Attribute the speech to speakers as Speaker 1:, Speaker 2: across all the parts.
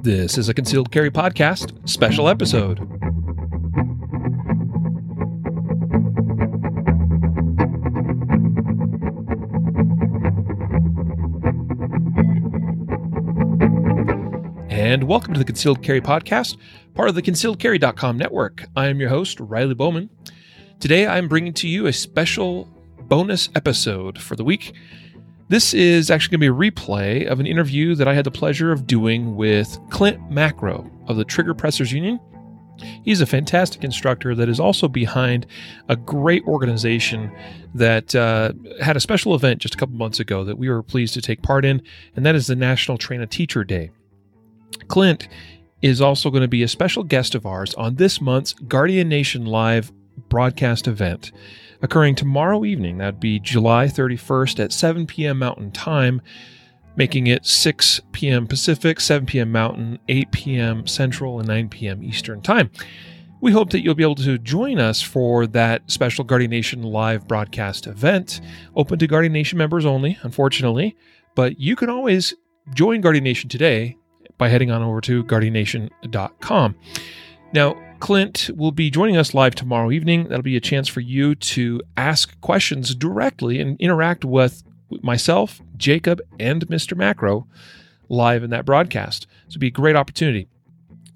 Speaker 1: This is a Concealed Carry Podcast special episode. And welcome to the Concealed Carry Podcast, part of the concealedcarry.com network. I am your host, Riley Bowman. Today I'm bringing to you a special bonus episode for the week. This is actually going to be a replay of an interview that I had the pleasure of doing with Clint Macro of the Trigger Pressers Union. He's a fantastic instructor that is also behind a great organization that uh, had a special event just a couple months ago that we were pleased to take part in, and that is the National Train a Teacher Day. Clint is also going to be a special guest of ours on this month's Guardian Nation Live broadcast event occurring tomorrow evening. That'd be July 31st at 7 p.m. Mountain Time, making it 6 p.m. Pacific, 7 p.m. Mountain, 8 p.m. Central, and 9 p.m. Eastern Time. We hope that you'll be able to join us for that special Guardian Nation live broadcast event, open to Guardian Nation members only, unfortunately. But you can always join Guardian Nation today by heading on over to guardiannation.com. Now, Clint will be joining us live tomorrow evening. That'll be a chance for you to ask questions directly and interact with myself, Jacob, and Mr. Macro live in that broadcast. So it'll be a great opportunity.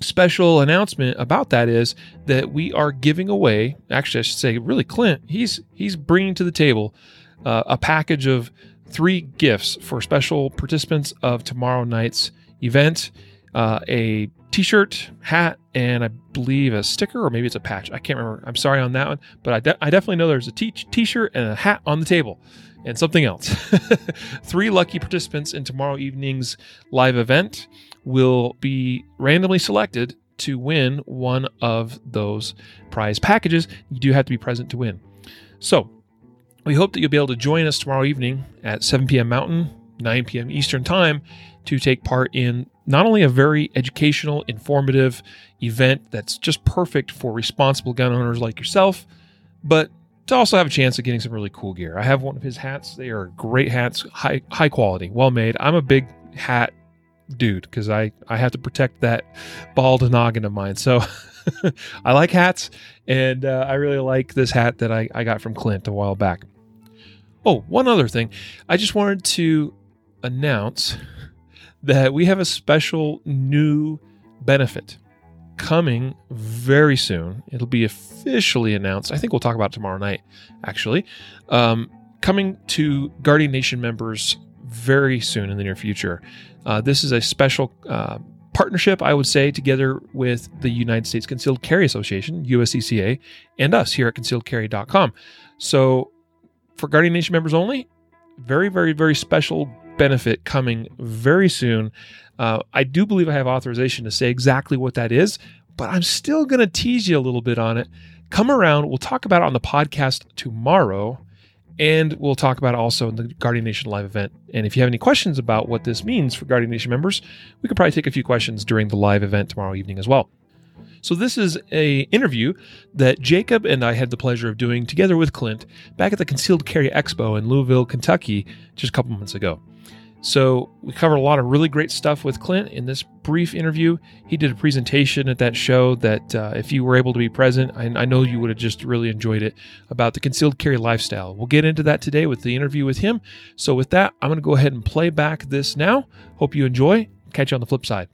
Speaker 1: Special announcement about that is that we are giving away. Actually, I should say, really, Clint. He's he's bringing to the table uh, a package of three gifts for special participants of tomorrow night's event. Uh, a t-shirt, hat, and I believe a sticker or maybe it's a patch. I can't remember. I'm sorry on that one, but I, de- I definitely know there's a t- t-shirt and a hat on the table and something else. Three lucky participants in tomorrow evening's live event will be randomly selected to win one of those prize packages. You do have to be present to win. So, we hope that you'll be able to join us tomorrow evening at 7 p.m. Mountain, 9 p.m. Eastern Time to take part in not only a very educational, informative event that's just perfect for responsible gun owners like yourself, but to also have a chance of getting some really cool gear. I have one of his hats. They are great hats, high high quality, well made. I'm a big hat dude because I I have to protect that bald noggin of mine. So I like hats, and uh, I really like this hat that I, I got from Clint a while back. Oh, one other thing, I just wanted to announce that we have a special new benefit coming very soon. It'll be officially announced. I think we'll talk about it tomorrow night, actually. Um, coming to Guardian Nation members very soon in the near future. Uh, this is a special uh, partnership, I would say, together with the United States Concealed Carry Association, USCCA, and us here at concealedcarry.com. So, for Guardian Nation members only, very, very, very special benefit coming very soon. Uh, I do believe I have authorization to say exactly what that is, but I'm still going to tease you a little bit on it. Come around. We'll talk about it on the podcast tomorrow, and we'll talk about it also in the Guardian Nation live event. And if you have any questions about what this means for Guardian Nation members, we could probably take a few questions during the live event tomorrow evening as well. So this is a interview that Jacob and I had the pleasure of doing together with Clint back at the Concealed Carry Expo in Louisville, Kentucky, just a couple months ago. So we covered a lot of really great stuff with Clint in this brief interview. He did a presentation at that show that, uh, if you were able to be present, I, I know you would have just really enjoyed it about the concealed carry lifestyle. We'll get into that today with the interview with him. So with that, I'm going to go ahead and play back this now. Hope you enjoy. Catch you on the flip side.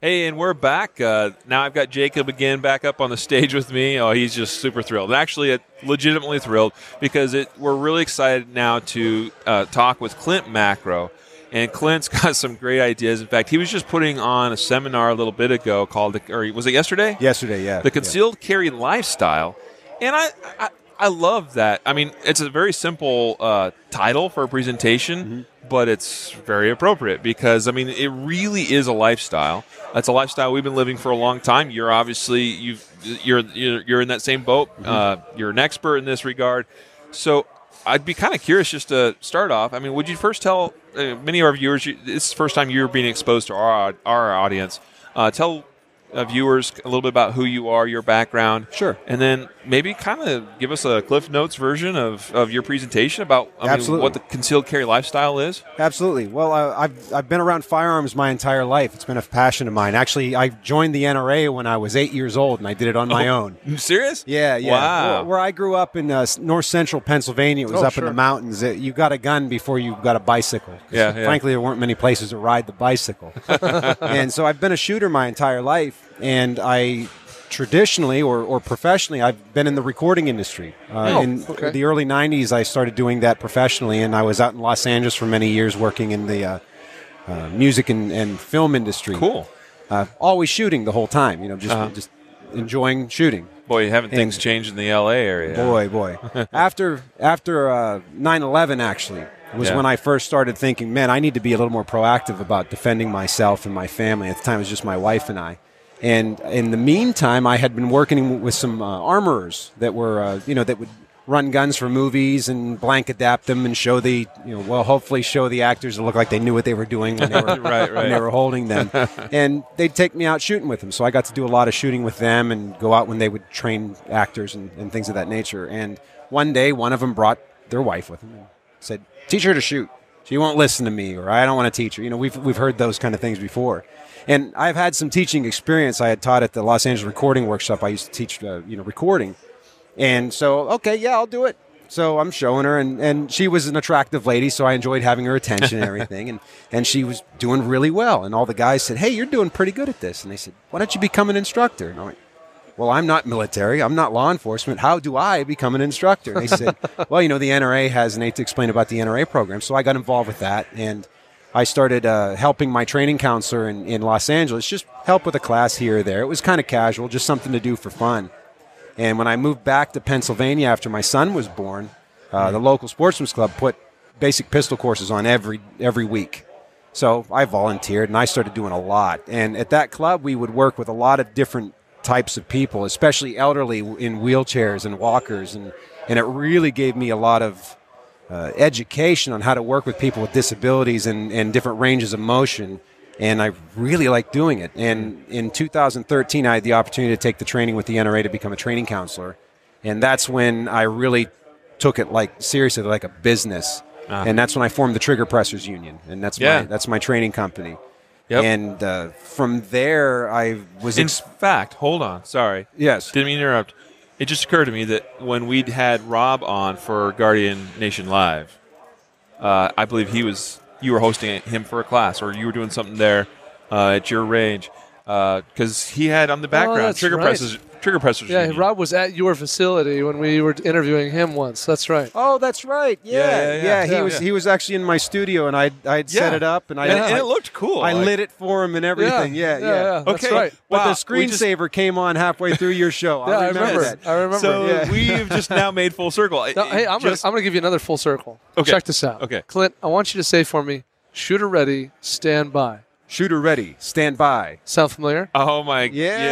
Speaker 1: Hey, and we're back. Uh, now I've got Jacob again back up on the stage with me. Oh, he's just super thrilled. Actually, legitimately thrilled because it, we're really excited now to uh, talk with Clint Macro. And Clint's got some great ideas. In fact, he was just putting on a seminar a little bit ago called, the, or was it yesterday?
Speaker 2: Yesterday, yeah.
Speaker 1: The Concealed
Speaker 2: yeah.
Speaker 1: Carry Lifestyle. And I, I, I, love that. I mean, it's a very simple uh, title for a presentation, mm-hmm. but it's very appropriate because, I mean, it really is a lifestyle. That's a lifestyle we've been living for a long time. You're obviously, you've, you're, you're, you're in that same boat. Mm-hmm. Uh, you're an expert in this regard. So I'd be kind of curious just to start off. I mean, would you first tell uh, many of our viewers, this is the first time you're being exposed to our, our audience. Uh, tell uh, viewers a little bit about who you are, your background.
Speaker 2: Sure.
Speaker 1: And then maybe kind of give us a Cliff Notes version of, of your presentation about I mean,
Speaker 2: Absolutely.
Speaker 1: what the concealed carry lifestyle is.
Speaker 2: Absolutely. Well, uh, I've, I've been around firearms my entire life. It's been a passion of mine. Actually, I joined the NRA when I was eight years old, and I did it on my own.
Speaker 1: You serious?
Speaker 2: Yeah, yeah.
Speaker 1: Wow.
Speaker 2: Where, where I grew up in uh, north central Pennsylvania, it was
Speaker 3: Oh,
Speaker 2: up in the mountains. It, you got a gun before you got a bicycle.
Speaker 1: Yeah, yeah.
Speaker 2: Frankly, there weren't many places to ride the bicycle. and so I've been a shooter my entire life, and I traditionally or, or professionally, I've been in the recording industry. Uh,
Speaker 3: Oh,
Speaker 2: in
Speaker 3: okay.
Speaker 2: the early 90s, I started doing that professionally, and I was out in Los Angeles for many years working in the uh, uh, music and, and film industry.
Speaker 1: Cool.
Speaker 2: Uh, always shooting the whole time, you know, just,
Speaker 1: Uh-huh.
Speaker 2: just enjoying shooting.
Speaker 1: Boy, haven't things
Speaker 2: And-
Speaker 1: changed in the LA area?
Speaker 2: Boy, boy. after after uh, 9/11, actually, was
Speaker 1: Yeah.
Speaker 2: when I first started thinking, man, I need to be a little more proactive about defending myself and my family. At the time, it was just my wife and I. And in the meantime, I had been working with some uh, armorers that were, uh, you know, that would run guns for movies and blank adapt them and show the, you know, well, hopefully show the actors to look like they knew what they were doing when they were
Speaker 1: Right,
Speaker 2: when they were holding them. and they'd take me out shooting with them. So I got to do a lot of shooting with them and go out when they would train actors and, and things of that nature. And one day, one of them brought their wife with them and said, Teach her to shoot. She won't listen to me, or I don't want to teach her. You know, we've, we've heard those kind of things before. And I've had some teaching experience. I had taught at the Los Angeles Recording Workshop. I used to teach, uh, you know, recording. And so, okay, yeah, I'll do it. So I'm showing her, and, and she was an attractive lady, so I enjoyed having her attention and everything. And, and she was doing really well. And all the guys said, Hey, you're doing pretty good at this. And they said, Why don't you become an instructor? And I went, Well, I'm not military. I'm not law enforcement. How do I become an instructor? And they said, Well, you know, the NRA has an eight to explain about the NRA program. So I got involved with that. And I started uh, helping my training counselor in, in Los Angeles, just help with a class here or there. It was kind of casual, just something to do for fun. And when I moved back to Pennsylvania after my son was born, uh, the local sportsman's club put basic pistol courses on every every week. So I volunteered and I started doing a lot. And at that club, we would work with a lot of different types of people, especially elderly in wheelchairs and walkers. And, and it really gave me a lot of uh, education on how to work with people with disabilities and, and different ranges of motion. And I really like doing it. And in 2013, I had the opportunity to take the training with the NRA to become a training counselor. And that's when I really took it like seriously, like a business. And that's when I formed the Trigger Pressers Union. And that's
Speaker 1: Yeah.
Speaker 2: my that's my training company.
Speaker 1: Yep.
Speaker 2: And uh, from there, I was
Speaker 1: In fact, hold on. Sorry.
Speaker 2: yes,
Speaker 1: Didn't mean to interrupt. It just occurred to me that when we'd had Rob on for Guardian Nation Live, uh, I believe he was you were hosting him for a class, or you were doing something there uh, at your range because he had on the background
Speaker 3: Oh,
Speaker 1: trigger
Speaker 3: right.
Speaker 1: presses, trigger pressers.
Speaker 3: Yeah,
Speaker 1: union.
Speaker 3: Rob was at your facility when we were interviewing him once. That's right.
Speaker 2: Oh, that's right. Yeah,
Speaker 1: Yeah,
Speaker 2: yeah.
Speaker 1: yeah, yeah.
Speaker 2: He
Speaker 3: Yeah.
Speaker 2: was he was actually in my studio, and I I would set
Speaker 1: Yeah.
Speaker 2: it up, and I
Speaker 1: and, and it looked cool.
Speaker 2: I
Speaker 1: like-
Speaker 2: lit it for him and everything. Yeah, yeah.
Speaker 3: yeah, That's
Speaker 1: Okay.
Speaker 3: right.
Speaker 2: But
Speaker 1: Wow,
Speaker 2: the
Speaker 1: we just-
Speaker 2: screensaver came on halfway through your show.
Speaker 3: Yeah, I
Speaker 2: I remember,
Speaker 3: remember.
Speaker 2: that.
Speaker 3: I remember.
Speaker 1: So
Speaker 2: Yeah.
Speaker 1: we've just now made full circle.
Speaker 3: No, hey, I'm
Speaker 1: Just-
Speaker 3: gonna, I'm gonna give you another full circle.
Speaker 1: Okay.
Speaker 3: Check this out.
Speaker 1: Okay.
Speaker 3: Clint, I want you to say for me, shooter ready, stand by.
Speaker 2: Shooter ready. Stand by.
Speaker 3: Sound familiar?
Speaker 1: oh my
Speaker 2: Yeah.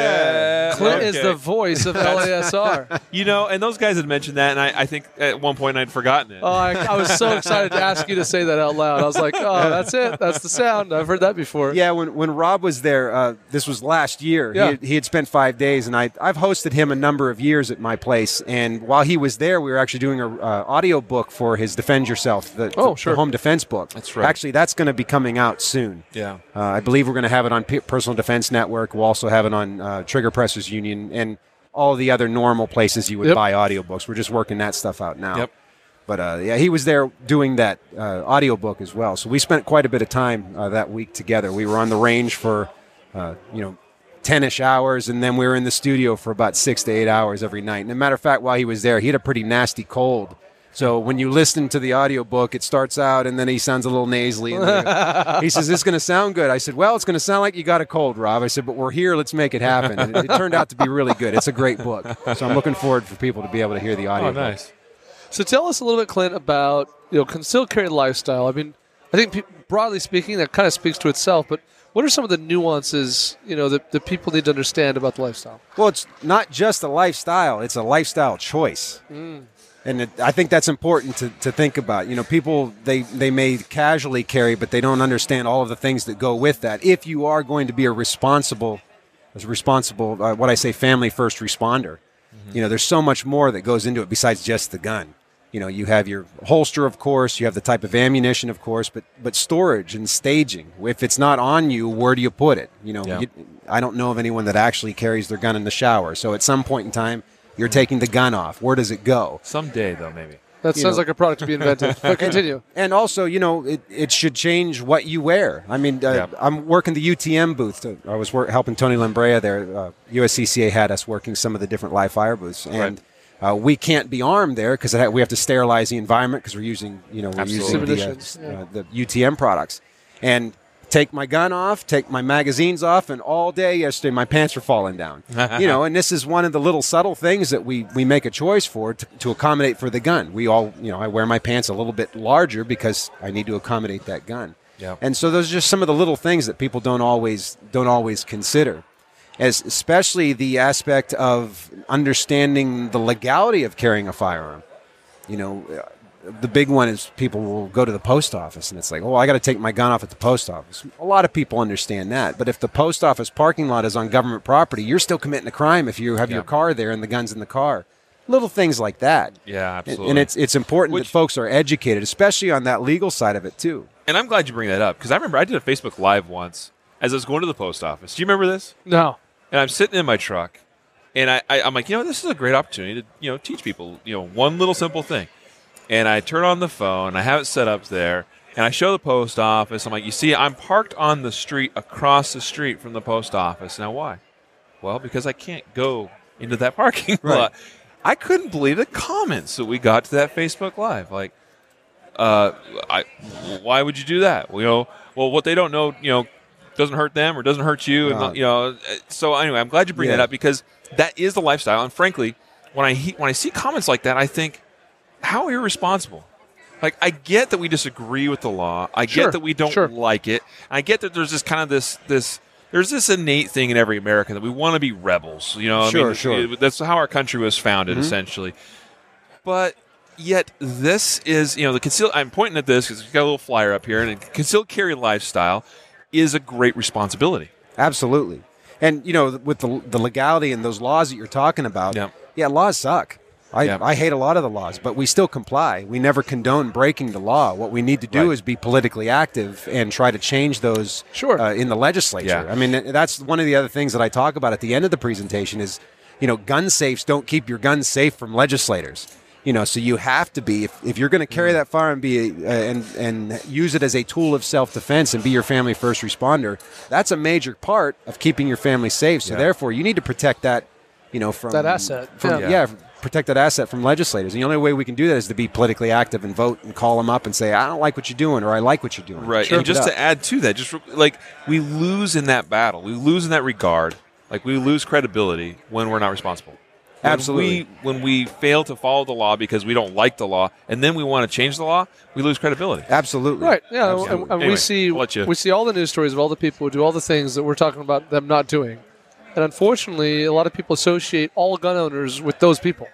Speaker 1: yeah.
Speaker 3: Clint is the voice of LASR.
Speaker 1: You know, and those guys had mentioned that, and I, I think at one point I'd forgotten it.
Speaker 3: Oh, I, I was so excited to ask you to say that out loud. I was like, oh, that's it. That's the sound. I've heard that before.
Speaker 2: Yeah, when, when Rob was there, uh, this was last year.
Speaker 3: Yeah.
Speaker 2: He, had, he had spent five days, and I, I've hosted him a number of years at my place. And while he was there, we were actually doing a uh, audio book for his Defend Yourself, the,
Speaker 3: Oh,
Speaker 2: the
Speaker 3: sure.
Speaker 2: home defense book.
Speaker 1: That's right.
Speaker 2: Actually, that's going to be coming out soon.
Speaker 1: yeah.
Speaker 2: Uh, I believe we're going to have it on P- Personal Defense Network. We'll also have it on uh, Trigger Pressers Union and all the other normal places you would
Speaker 3: Yep.
Speaker 2: buy audiobooks. We're just working that stuff out now.
Speaker 1: Yep.
Speaker 2: But uh, yeah, he was there doing that uh, audiobook as well. So we spent quite a bit of time uh, that week together. We were on the range for, uh, you know, 10 ish hours, and then we were in the studio for about six to eight hours every night. And a matter of fact, while he was there, he had a pretty nasty cold. So when you listen to the audiobook, it starts out and then he sounds a little nasally. And he says, It's going to sound good. I said, Well, it's going to sound like you got a cold, Rob. I said, But we're here. Let's make it happen. And it, it turned out to be really good. It's a great book. So I'm looking forward for people to be able to hear the audio.
Speaker 1: Oh, nice.
Speaker 3: So tell us a little bit, Clint, about you know concealed carry lifestyle. I mean, I think pe- broadly speaking, that kind of speaks to itself. But what are some of the nuances you know that, that people need to understand about the lifestyle?
Speaker 2: Well, it's not just a lifestyle; it's a lifestyle choice, mm. And it, I think that's important to, to think about. You know, people they they may casually carry, but they don't understand all of the things that go with that. If you are going to be a responsible a responsible, uh, what I say, family first responder. You know, there's so much more that goes into it besides just the gun. You know, you have your holster, of course, you have the type of ammunition, of course, but but storage and staging. If it's not on you, where do you put it? You know,
Speaker 4: Yeah.
Speaker 2: you, I don't know of anyone that actually carries their gun in the shower. So at some point in time, you're taking the gun off. Where does it go?
Speaker 4: Someday, though, maybe.
Speaker 3: That
Speaker 2: You
Speaker 3: sounds
Speaker 2: know.
Speaker 3: like a product to be invented. but continue.
Speaker 2: And also, you know, it, it should change what you wear. I mean, uh,
Speaker 4: Yeah.
Speaker 2: I'm working the UTM booth. I was work, helping Tony Lambrea there. Uh, USCCA had us working some of the different live fire booths, and uh, we can't be armed there because we have to sterilize the environment because we're using, you know, we're
Speaker 4: Absolutely.
Speaker 2: using the, uh,
Speaker 3: yeah.
Speaker 2: uh, the UTM products. And take my gun off, take my magazines off, and all day yesterday my pants were falling down. you know, and this is one of the little subtle things that we, we make a choice for to, to accommodate for the gun. We all, you know, I wear my pants a little bit larger because I need to accommodate that gun.
Speaker 4: Yeah.
Speaker 2: And so those are just some of the little things that people don't always don't always consider. As especially the aspect of understanding the legality of carrying a firearm. You know, the big one is people will go to the post office and it's like, oh, I got to take my gun off at the post office. A lot of people understand that. But if the post office parking lot is on government property, you're still committing a crime if you have your car there and the gun's in the car. Little things like that.
Speaker 4: Yeah,
Speaker 2: And-
Speaker 4: absolutely.
Speaker 2: And it's it's important
Speaker 4: Which-
Speaker 2: that folks are educated, especially on that legal side of it too.
Speaker 4: and I'm glad you bring that up because I remember I did a Facebook Live once as I was going to the post office. Do you remember this?
Speaker 3: No.
Speaker 4: and I'm sitting in my truck, and I, I I'm like, you know, this is a great opportunity to you know teach people you know one little simple thing, and I turn on the phone, I have it set up there, and I show the post office. I'm like, you see, I'm parked on the street across the street from the post office. Now why? Well, because I can't go into that parking
Speaker 2: Right.
Speaker 4: lot. I couldn't believe the comments that we got to that Facebook Live. Like, uh, I, why would you do that? Well, you know, well, what they don't know, you know, doesn't hurt them or doesn't hurt you, and
Speaker 2: No.
Speaker 4: you know. So anyway, I'm glad you bring that up because that is the lifestyle. And frankly, when I he- when I see comments like that, I think, how irresponsible. Like I get that we disagree with the law. I
Speaker 3: Sure,
Speaker 4: get that we don't
Speaker 3: sure.
Speaker 4: like it. I get that there's this kind of this this there's this innate thing in every American that we want to be rebels. You know, I
Speaker 2: Sure,
Speaker 4: mean,
Speaker 2: sure.
Speaker 4: it- that's how our country was founded, mm-hmm. essentially. But yet, this is you know the concealed. I'm pointing at this because we've got a little flyer up here, and concealed carry lifestyle is a great responsibility.
Speaker 2: Absolutely. And you know, with the the legality and those laws that you're talking about,
Speaker 4: Yeah.
Speaker 2: yeah, laws suck. I,
Speaker 4: Yeah.
Speaker 2: I hate a lot of the laws, but we still comply. We never condone breaking the law. What we need to do
Speaker 4: Right.
Speaker 2: is be politically active and try to change those
Speaker 3: Sure.
Speaker 2: uh, in the legislature.
Speaker 4: Yeah.
Speaker 2: I mean, that's one of the other things that I talk about at the end of the presentation is, you know, gun safes don't keep your guns safe from legislators. You know, so you have to be if, if you're going to carry that fire and be a, uh, and and use it as a tool of self defense and be your family first responder. That's a major part of keeping your family safe. So
Speaker 4: Yeah.
Speaker 2: therefore, you need to protect that. You know, from
Speaker 3: That asset.
Speaker 2: From,
Speaker 3: Yeah.
Speaker 2: yeah. Protect that asset from legislators. And the only way we can do that is to be politically active and vote and call them up and say, I don't like what you're doing or I like what you're doing.
Speaker 4: Right.
Speaker 2: Keep
Speaker 4: And just to add to that, just like we lose in that battle, we lose in that regard. Like we lose credibility when we're not responsible. When
Speaker 2: Absolutely.
Speaker 4: We, when we fail to follow the law because we don't like the law, and then we want to change the law, we lose credibility.
Speaker 2: Absolutely.
Speaker 3: Right. Yeah.
Speaker 2: Absolutely.
Speaker 3: and we
Speaker 4: Anyway,
Speaker 3: see
Speaker 4: I'll let you-
Speaker 3: we see all the news stories of all the people who do all the things that we're talking about them not doing, and unfortunately, a lot of people associate all gun owners with those people.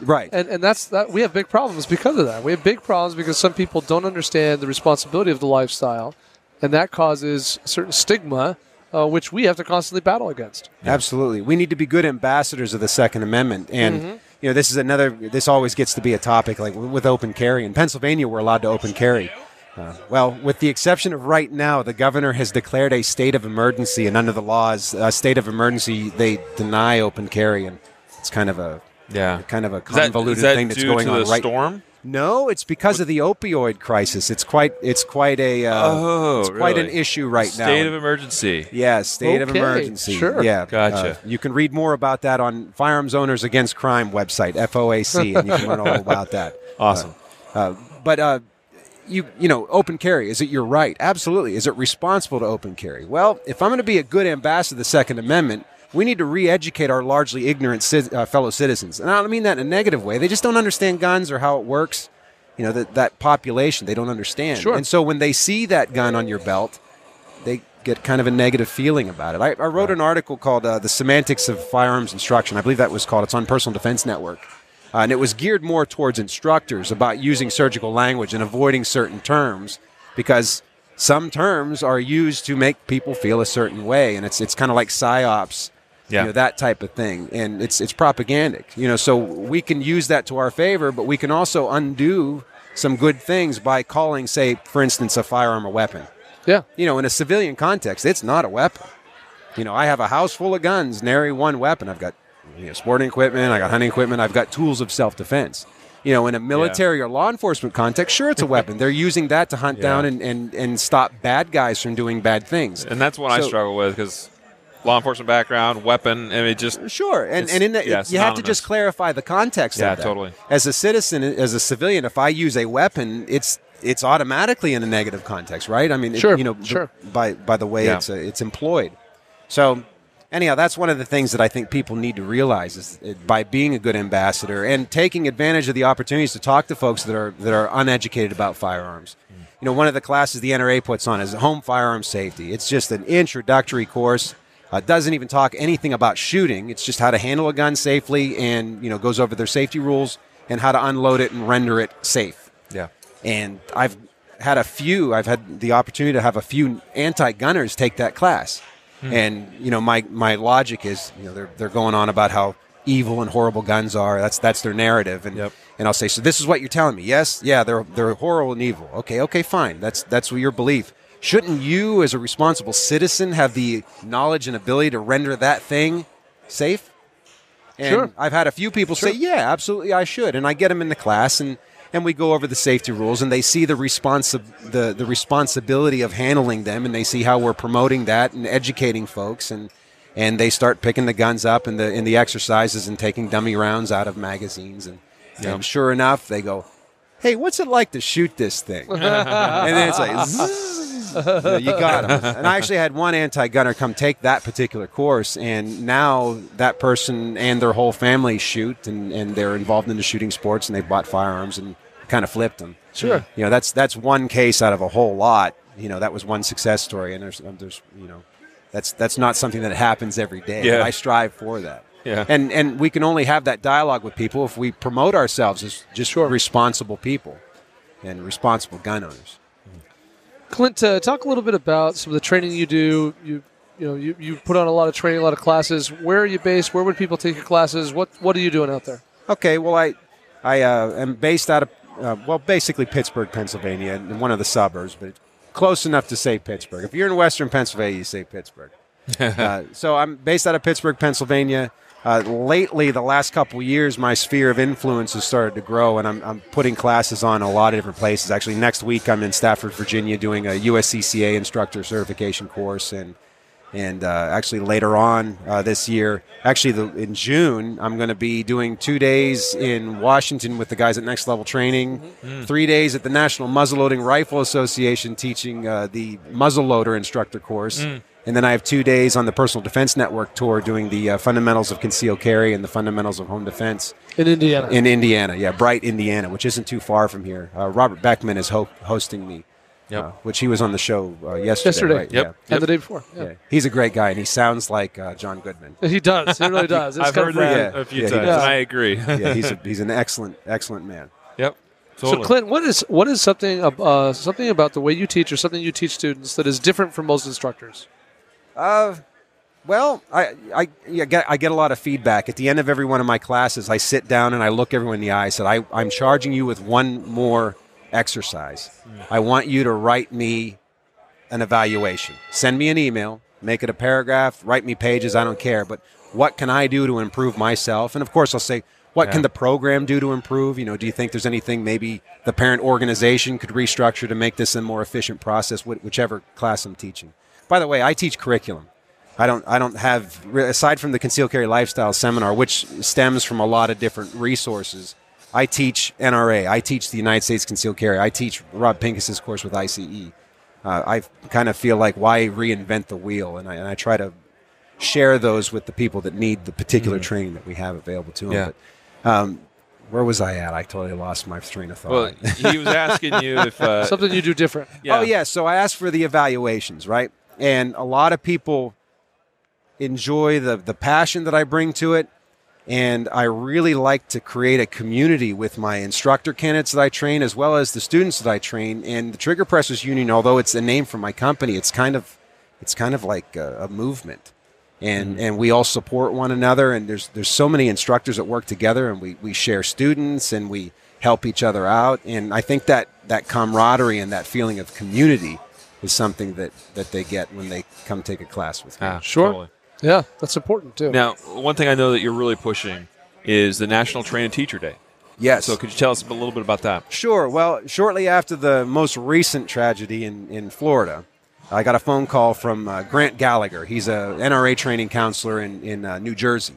Speaker 2: Right.
Speaker 3: And and that's that we have big problems because of that. We have big problems because some people don't understand the responsibility of the lifestyle, and that causes a certain stigma, uh, which we have to constantly battle against.
Speaker 2: Absolutely. We need to be good ambassadors of the Second Amendment. And, you know, this is another, this always gets to be a topic like with open carry. In Pennsylvania, we're allowed to open carry. Uh, well, with the exception of right now, the governor has declared a state of emergency, and under the laws, a state of emergency, they deny open carry. And it's kind of a,
Speaker 4: Yeah.
Speaker 2: kind of a convoluted
Speaker 4: is that
Speaker 2: thing that's going
Speaker 4: to
Speaker 2: on
Speaker 4: the
Speaker 2: right
Speaker 4: storm?
Speaker 2: No, it's because of the opioid crisis. It's quite, it's quite a, uh,
Speaker 4: Oh,
Speaker 2: it's quite an issue right now.
Speaker 4: State of emergency.
Speaker 2: Yeah, state of emergency.
Speaker 3: sure.
Speaker 2: Yeah,
Speaker 4: Gotcha.
Speaker 2: uh, you can read more about that on Firearms Owners Against Crime website, FOAC, and you can learn all about that.
Speaker 4: Awesome.
Speaker 2: Uh, but uh, you you know, open carry is it your right? Absolutely. Is it responsible to open carry? Well, if I'm going to be a good ambassador of the Second Amendment, we need to re-educate our largely ignorant ci- uh, fellow citizens, and I don't mean that in a negative way. They just don't understand guns or how it works. You know, that that population they don't understand,
Speaker 3: Sure.
Speaker 2: and so when they see that gun on your belt, they get kind of a negative feeling about it. I, I wrote an article called uh, "The Semantics of Firearms Instruction." I believe that was called. It's on Personal Defense Network, uh, and it was geared more towards instructors about using surgical language and avoiding certain terms because some terms are used to make people feel a certain way, and it's it's kind of like psyops
Speaker 4: Yeah.
Speaker 2: You know, that type of thing. And it's it's propagandic. You know, so we can use that to our favor, but we can also undo some good things by calling, say, for instance, a firearm a weapon.
Speaker 3: Yeah.
Speaker 2: You know, in a civilian context, it's not a weapon. You know, I have a house full of guns, nary one weapon. I've got you know, sporting equipment, I got hunting equipment, I've got tools of self defense. You know, in a military or law enforcement context, sure, it's a weapon. They're using that to hunt
Speaker 4: Yeah.
Speaker 2: down and, and, and stop bad guys from doing bad things.
Speaker 4: And that's what I struggle with because law enforcement background, weapon, I mean, just
Speaker 2: Sure, and, and in that,
Speaker 4: yeah, it's
Speaker 2: you have to just clarify the context.
Speaker 4: Yeah,
Speaker 2: of that.
Speaker 4: totally.
Speaker 2: As a citizen, as a civilian, if I use a weapon, it's it's automatically in a negative context, right? I mean, it-
Speaker 3: Sure,
Speaker 2: you know, the-
Speaker 3: sure.
Speaker 2: by by the way
Speaker 4: Yeah.
Speaker 2: it's uh, it's employed. So, anyhow, that's one of the things that I think people need to realize is by being a good ambassador and taking advantage of the opportunities to talk to folks that are that are uneducated about firearms. You know, one of the classes the NRA puts on is home firearm safety. It's just an introductory course. Uh, doesn't even talk anything about shooting. It's just how to handle a gun safely, and you know, goes over their safety rules and how to unload it and render it safe
Speaker 4: yeah.
Speaker 2: and I've had a few. I've had the opportunity to have a few anti-gunners take that class,
Speaker 4: Hmm.
Speaker 2: and you know, my my logic is, you know, they're they're going on about how evil and horrible guns are. That's that's their narrative, and
Speaker 4: Yep.
Speaker 2: and I'll say, so this is what you're telling me. Yes, yeah, they're they're horrible and evil. Okay, okay, fine. That's that's your belief. Shouldn't you, as a responsible citizen, have the knowledge and ability to render that thing safe? And
Speaker 3: Sure.
Speaker 2: I've had a few people say, "Yeah, absolutely, I should," and I get them in the class, and and we go over the safety rules, and they see the responsi- the the responsibility of handling them, and they see how we're promoting that and educating folks, and and they start picking the guns up in the in the exercises and taking dummy rounds out of magazines, and, and sure enough, they go, "Hey, what's it like to shoot this thing?" and then it's like. "Zzz." You know, you got 'em. And I actually had one anti-gunner come take that particular course, and now that person and their whole family shoot, and, and they're involved in the shooting sports, and they bought firearms and kind of flipped them.
Speaker 3: Sure.
Speaker 2: You know, that's that's one case out of a whole lot. You know, that was one success story, and there's um, there's you know, that's that's not something that happens every day.
Speaker 4: Yeah.
Speaker 2: I strive for that.
Speaker 4: Yeah.
Speaker 2: And and we can only have that dialogue with people if we promote ourselves as just responsible people and responsible gun owners.
Speaker 3: Clint, uh, talk a little bit about some of the training you do. You, you know, you, you put on a lot of training, a lot of classes. Where are you based? Where would people take your classes? What What are you doing out there?
Speaker 2: Okay, well, I I uh, am based out of uh, well, basically Pittsburgh, Pennsylvania, in one of the suburbs, but close enough to say Pittsburgh. If you're in Western Pennsylvania, you say Pittsburgh. uh, so I'm based out of Pittsburgh, Pennsylvania. Uh, lately, the last couple years, my sphere of influence has started to grow, and I'm, I'm putting classes on a lot of different places. Actually, next week I'm in Stafford, Virginia, doing a USCCA instructor certification course, and and uh, actually later on uh, this year, actually the, in June, I'm going to be doing two days in Washington with the guys at Next Level Training, three days at the National Muzzleloading Rifle Association teaching uh, the muzzleloader instructor course. And then I have two days on the Personal Defense Network tour doing the uh, fundamentals of concealed carry and the fundamentals of home defense
Speaker 3: In Indiana.
Speaker 2: in Indiana. Yeah, Bright, Indiana, which isn't too far from here. Uh, Robert Beckman is ho- hosting me,
Speaker 4: Yep.
Speaker 2: uh, which he was on the show uh, yesterday.
Speaker 3: Yesterday.
Speaker 2: right?
Speaker 4: Yep.
Speaker 2: Yeah.
Speaker 3: and the day before. Yeah.
Speaker 2: Yeah. He's a great guy, and he sounds like uh, John Goodman.
Speaker 3: He does. He really does. It's
Speaker 4: I've heard that
Speaker 2: Yeah.
Speaker 4: a few
Speaker 2: Yeah,
Speaker 4: times,
Speaker 3: does.
Speaker 4: and I agree.
Speaker 2: Yeah, he's a, he's an excellent excellent man.
Speaker 4: yep.
Speaker 3: So,
Speaker 4: Totally.
Speaker 3: Clint, what is what is something uh, something about the way you teach, or something you teach students that is different from most instructors?
Speaker 2: Uh, well, I I, yeah, get I get a lot of feedback at the end of every one of my classes. I sit down and I look everyone in the eye. I said, I, I'm charging you with one more exercise. I want you to write me an evaluation. Send me an email. Make it a paragraph. Write me pages. I don't care. But what can I do to improve myself? And of course, I'll say, what
Speaker 4: Yeah.
Speaker 2: can the program do to improve? You know, do you think there's anything maybe the parent organization could restructure to make this a more efficient process? Whichever class I'm teaching. By the way, I teach curriculum. I don't. I don't have aside from the concealed carry lifestyle seminar, which stems from a lot of different resources. I teach NRA. I teach the United States Concealed Carry. I teach Rob Pincus's course with ICE. Uh, I kind of feel like why reinvent the wheel, and I, and I try to share those with the people that need the particular training that we have available to them.
Speaker 4: Yeah.
Speaker 2: But, um, where was I at? I totally lost my train of thought.
Speaker 4: Well, he was asking you if uh,
Speaker 3: Something you do different.
Speaker 4: yeah.
Speaker 2: Oh yeah, so I asked for the evaluations, right? And a lot of people enjoy the the passion that I bring to it, and I really like to create a community with my instructor candidates that I train, as well as the students that I train. And the Trigger Pressers Union, although it's a name for my company, it's kind of it's kind of like a, a movement. and mm-hmm. and we all support one another. And there's there's so many instructors that work together, and we we share students and we help each other out. And I think that that camaraderie and that feeling of community is something that that they get when they come take a class with me.
Speaker 4: Ah,
Speaker 3: Sure.
Speaker 4: totally.
Speaker 3: Yeah, that's important too.
Speaker 4: Now, one thing I know that you're really pushing is the National Train and Teacher Day.
Speaker 2: Yes.
Speaker 4: So, could you tell us a little bit about that?
Speaker 2: Sure. Well, shortly after the most recent tragedy in, in Florida, I got a phone call from uh, Grant Gallagher. He's a NRA training counselor in, in uh, New Jersey.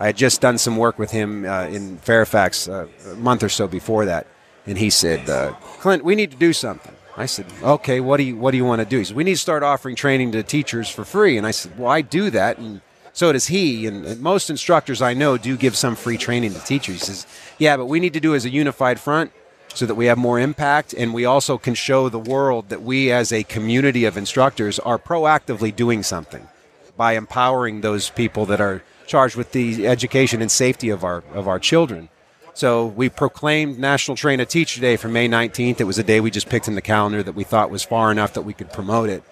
Speaker 2: I had just done some work with him uh, in Fairfax uh, a month or so before that, and he said, uh, "Clint, we need to do something." I said, "Okay, what do you what do you want to do?" He said, "We need to start offering training to teachers for free." And I said, "Well, I do that, and so does he. And, most instructors I know do give some free training to teachers." He says, "Yeah, but we need to do it as a unified front." so that we have more impact and we also can show the world that we as a community of instructors are proactively doing something by empowering those people that are charged with the education and safety of our of our children. So we proclaimed National Train a Teacher Day for May 19th. It was a day we just picked in the calendar that we thought was far enough that we could promote it.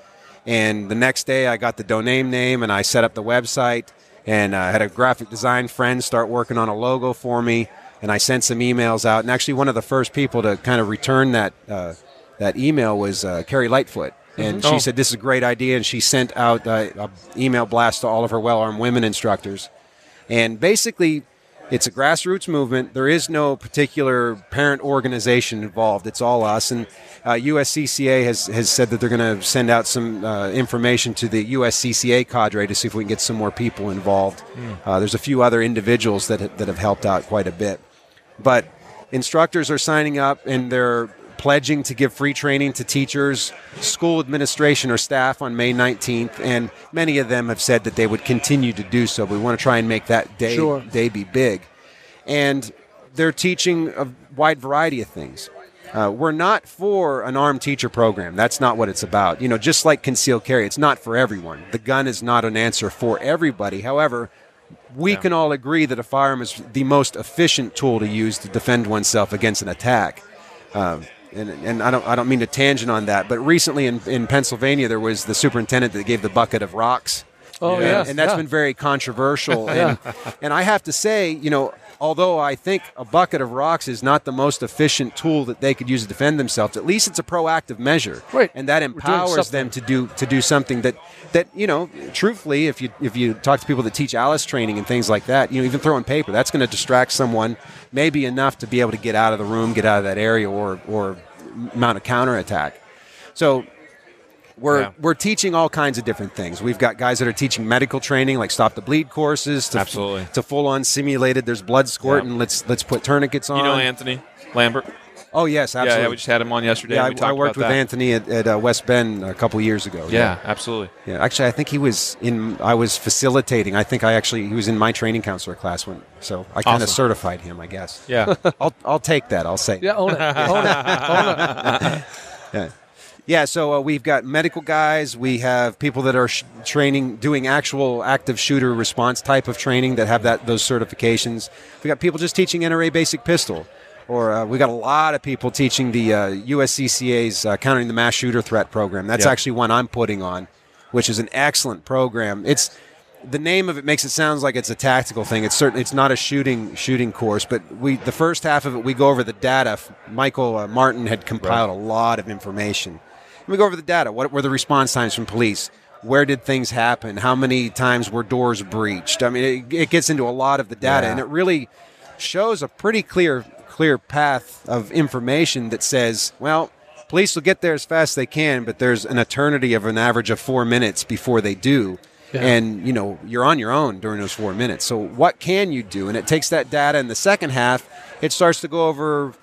Speaker 2: And the next day, I got the domain name and I set up the website and I had a graphic design friend start working on a logo for me. And I sent some emails out. And actually, one of the first people to kind of return that uh, that email was uh, Carrie Lightfoot. And she
Speaker 4: Oh.
Speaker 2: said, This is a great idea. And she sent out uh, a email blast to all of her well armed women instructors. And basically, it's a grassroots movement. There is no particular parent organization involved. It's all us. And uh, USCCA has, has said that they're going to send out some uh, information to the USCCA cadre to see if we can get some more people involved. Uh, there's a few other individuals that, that have helped out quite a bit. But instructors are signing up and they're pledging to give free training to teachers, school administration, or staff on May 19th. And many of them have said that they would continue to do so. But we want to try and make that day,
Speaker 3: Sure.
Speaker 2: day be big. And they're teaching a wide variety of things. Uh, we're not for an armed teacher program. That's not what it's about. You know, just like concealed carry, it's not for everyone. The gun is not an answer for everybody. However, we can all agree that a firearm is the most efficient tool to use to defend oneself against an attack. Um, and, and I don't I don't mean to tangent on that, but recently in, in Pennsylvania there was the superintendent that gave the bucket of rocks.
Speaker 3: Oh,
Speaker 2: And-
Speaker 3: yeah,
Speaker 2: and that's
Speaker 3: yeah.
Speaker 2: been very controversial. and, and I have to say, you know, although I think a bucket of rocks is not the most efficient tool that they could use to defend themselves, at least it's a proactive measure,
Speaker 3: Right.
Speaker 2: And that empowers them to do to do something that that you know, truthfully, if you if you talk to people that teach Alice training and things like that, you know, even throwing paper, that's going to distract someone, maybe enough to be able to get out of the room, get out of that area, or or mount a counterattack. So we're
Speaker 4: Yeah.
Speaker 2: we're teaching all kinds of different things. We've got guys that are teaching medical training, like stop the bleed courses, to
Speaker 4: Absolutely.
Speaker 2: to full on simulated. There's blood squirting.
Speaker 4: Yeah.
Speaker 2: Let's let's put tourniquets on.
Speaker 4: You know Anthony Lambert?
Speaker 2: oh yes, absolutely.
Speaker 4: yeah, we just had him on yesterday.
Speaker 2: Yeah,
Speaker 4: and we
Speaker 2: I, I worked
Speaker 4: about
Speaker 2: with
Speaker 4: that.
Speaker 2: Anthony at, at uh, West Bend a couple years ago.
Speaker 4: Yeah, absolutely.
Speaker 2: yeah. Actually, I think he was in. I was facilitating. I think I actually he was in my training counselor class when. So I kind of
Speaker 4: Awesome.
Speaker 2: certified him. I guess.
Speaker 4: Yeah.
Speaker 2: I'll I'll take that. I'll say.
Speaker 3: Yeah, own it. Own it. Own it.
Speaker 2: Yeah. Yeah, so uh, we've got medical guys. We have people that are sh- training, doing actual active shooter response type of training that have that those certifications. We got people just teaching NRA basic pistol, or uh, we got a lot of people teaching the uh, USCCA's uh, countering the mass shooter threat program. That's
Speaker 4: Yeah.
Speaker 2: actually one I'm putting on, which is an excellent program. It's the name of it makes it sounds like it's a tactical thing. It's certainly it's not a shooting shooting course, but we the first half of it we go over the data. Michael uh, Martin had compiled a lot of information. And me go over the data. What were the response times from police? Where did things happen? How many times were doors breached? I mean, it, it gets into a lot of the data,
Speaker 4: Yeah.
Speaker 2: and it really shows a pretty clear clear path of information that says, well, police will get there as fast as they can, but there's an eternity of an average of four minutes before they do.
Speaker 3: Yeah.
Speaker 2: And you know you're on your own during those four minutes. So what can you do? And it takes that data. In the second half, it starts to go over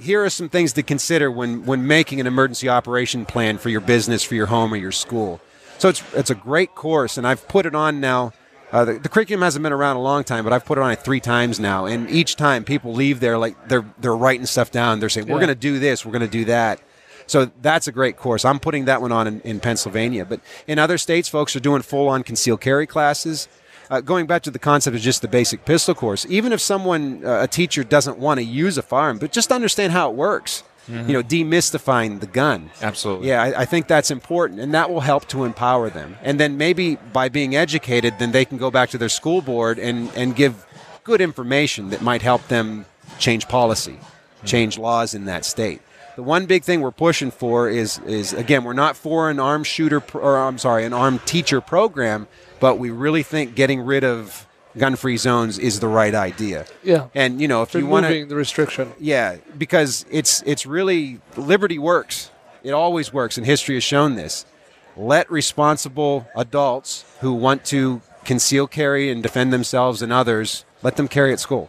Speaker 2: here are some things to consider when, when making an emergency operation plan for your business, for your home, or your school. So it's, it's a great course, and I've put it on now. Uh, the, the curriculum hasn't been around a long time, but I've put it on it three times now, and each time people leave there like they're they're writing stuff down. They're saying, "We're
Speaker 3: Yeah.
Speaker 2: going to do this, we're going to do that." So that's a great course. I'm putting that one on in, in Pennsylvania, but in other states, folks are doing full-on concealed carry classes. Uh, going back to the concept of just the basic pistol course, even if someone, uh, a teacher, doesn't want to use a firearm, but just understand how it works. you know, demystifying the gun.
Speaker 4: Absolutely.
Speaker 2: Yeah, I, I think that's important, and that will help to empower them. And then maybe by being educated, then they can go back to their school board and, and give good information that might help them change policy, change laws in that state. The one big thing we're pushing for is is again, we're not for an armed shooter pro- or I'm sorry, an armed teacher program, but we really think getting rid of gun-free zones is the right idea.
Speaker 3: Yeah.
Speaker 2: And you know, if you want to
Speaker 3: the restriction.
Speaker 2: yeah, because it's it's really liberty works. It always works, and history has shown this. Let responsible adults who want to conceal carry and defend themselves and others let them carry at school.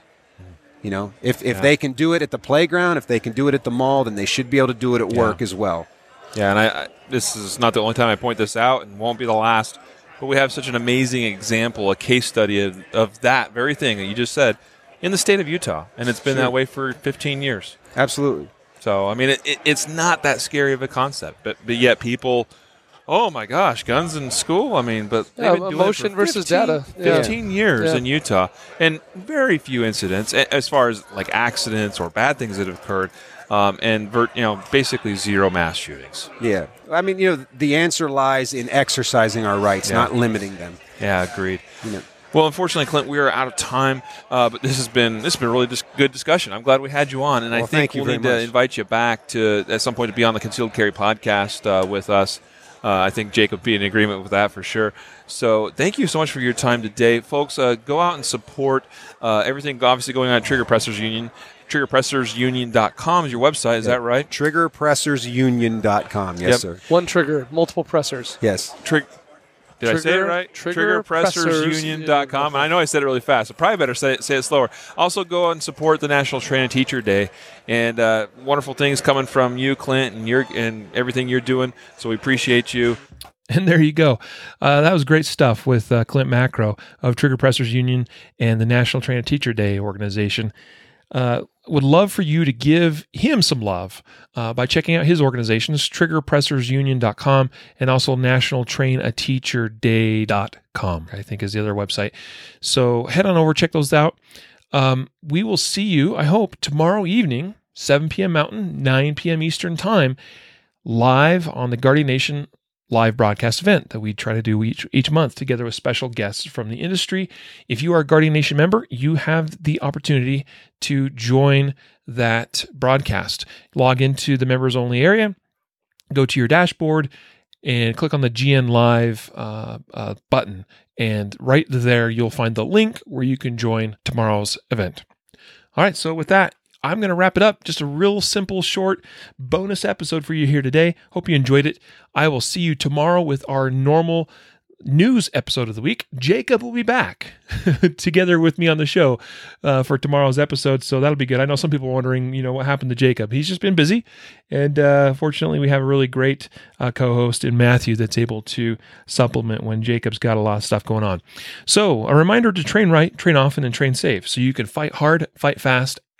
Speaker 2: You know, if if
Speaker 4: Yeah.
Speaker 2: they can do it at the playground, if they can do it at the mall, then they should be able to do it at work as well.
Speaker 4: Yeah, and I, I this is not the only time I point this out, and won't be the last. But we have such an amazing example, a case study of, of that very thing that you just said in the state of Utah, and it's been
Speaker 2: Sure.
Speaker 4: that way for 15 years.
Speaker 2: Absolutely.
Speaker 4: So I mean, it, it, it's not that scary of a concept, but but yet people, oh my gosh, guns in school. I mean, but
Speaker 3: Yeah,
Speaker 4: been doing it
Speaker 3: emotion
Speaker 4: for
Speaker 3: versus
Speaker 4: 15
Speaker 3: data. Yeah.
Speaker 4: 15 years
Speaker 3: Yeah.
Speaker 4: in Utah, and very few incidents as far as like accidents or bad things that have occurred, um, and you know basically zero mass shootings.
Speaker 2: Yeah. I mean, you know, the answer lies in exercising our rights,
Speaker 4: Yeah.
Speaker 2: not limiting them.
Speaker 4: Yeah, agreed.
Speaker 2: You know.
Speaker 4: Well, unfortunately, Clint, we are out of time. Uh, but this has been this has been really just good discussion. I'm glad we had you on, and I think we'll need to invite you back to at some point to be on the Concealed Carry podcast uh, with us. Uh, I think Jacob would be in agreement with that for sure. So thank you so much for your time today, folks. Uh, go out and support uh, everything obviously going on at Trigger Pressers Union. TriggerPressersUnion.com is your website. Is that right?
Speaker 2: TriggerPressersUnion.com. Yes,
Speaker 4: Yep.
Speaker 2: sir.
Speaker 3: One trigger, multiple pressers.
Speaker 2: Yes.
Speaker 4: Trig- Did I say it right?
Speaker 3: Trigger
Speaker 4: TriggerPressersUnion.com. And I know I said it really fast. So probably better say it, say it slower. Also, go and support the National Train Teacher Day and uh, wonderful things coming from you, Clint, and your and everything you're doing. So we appreciate you.
Speaker 1: And there you go. Uh, that was great stuff with uh, Clint Macro of Trigger Pressers Union and the National Train Trainer Teacher Day organization. Uh, would love for you to give him some love uh, by checking out his organizations, triggerpressersunion.com and also nationaltrainateacherday.com, I think is the other website. So head on over, check those out. Um, we will see you, I hope, tomorrow evening, 7 p.m. Mountain, 9 p.m. Eastern Time, live on the Guardian Nation live broadcast event that we try to do each each month together with special guests from the industry. If you are a Guardian Nation member, you have the opportunity to join that broadcast. Log into the members only area, go to your dashboard, and click on the GN Live uh, uh, button. And right there, you'll find the link where you can join tomorrow's event. All right, so with that, I'm going to wrap it up. Just a real simple, short bonus episode for you here today. Hope you enjoyed it. I will see you tomorrow with our normal news episode of the week. Jacob will be back together with me on the show uh, for tomorrow's episode, so that'll be good. I know some people are wondering, you know, what happened to Jacob. He's just been busy, and uh, fortunately, we have a really great uh, co-host in Matthew that's able to supplement when Jacob's got a lot of stuff going on. So, a reminder to train right, train often, and train safe, so you can fight hard, fight fast,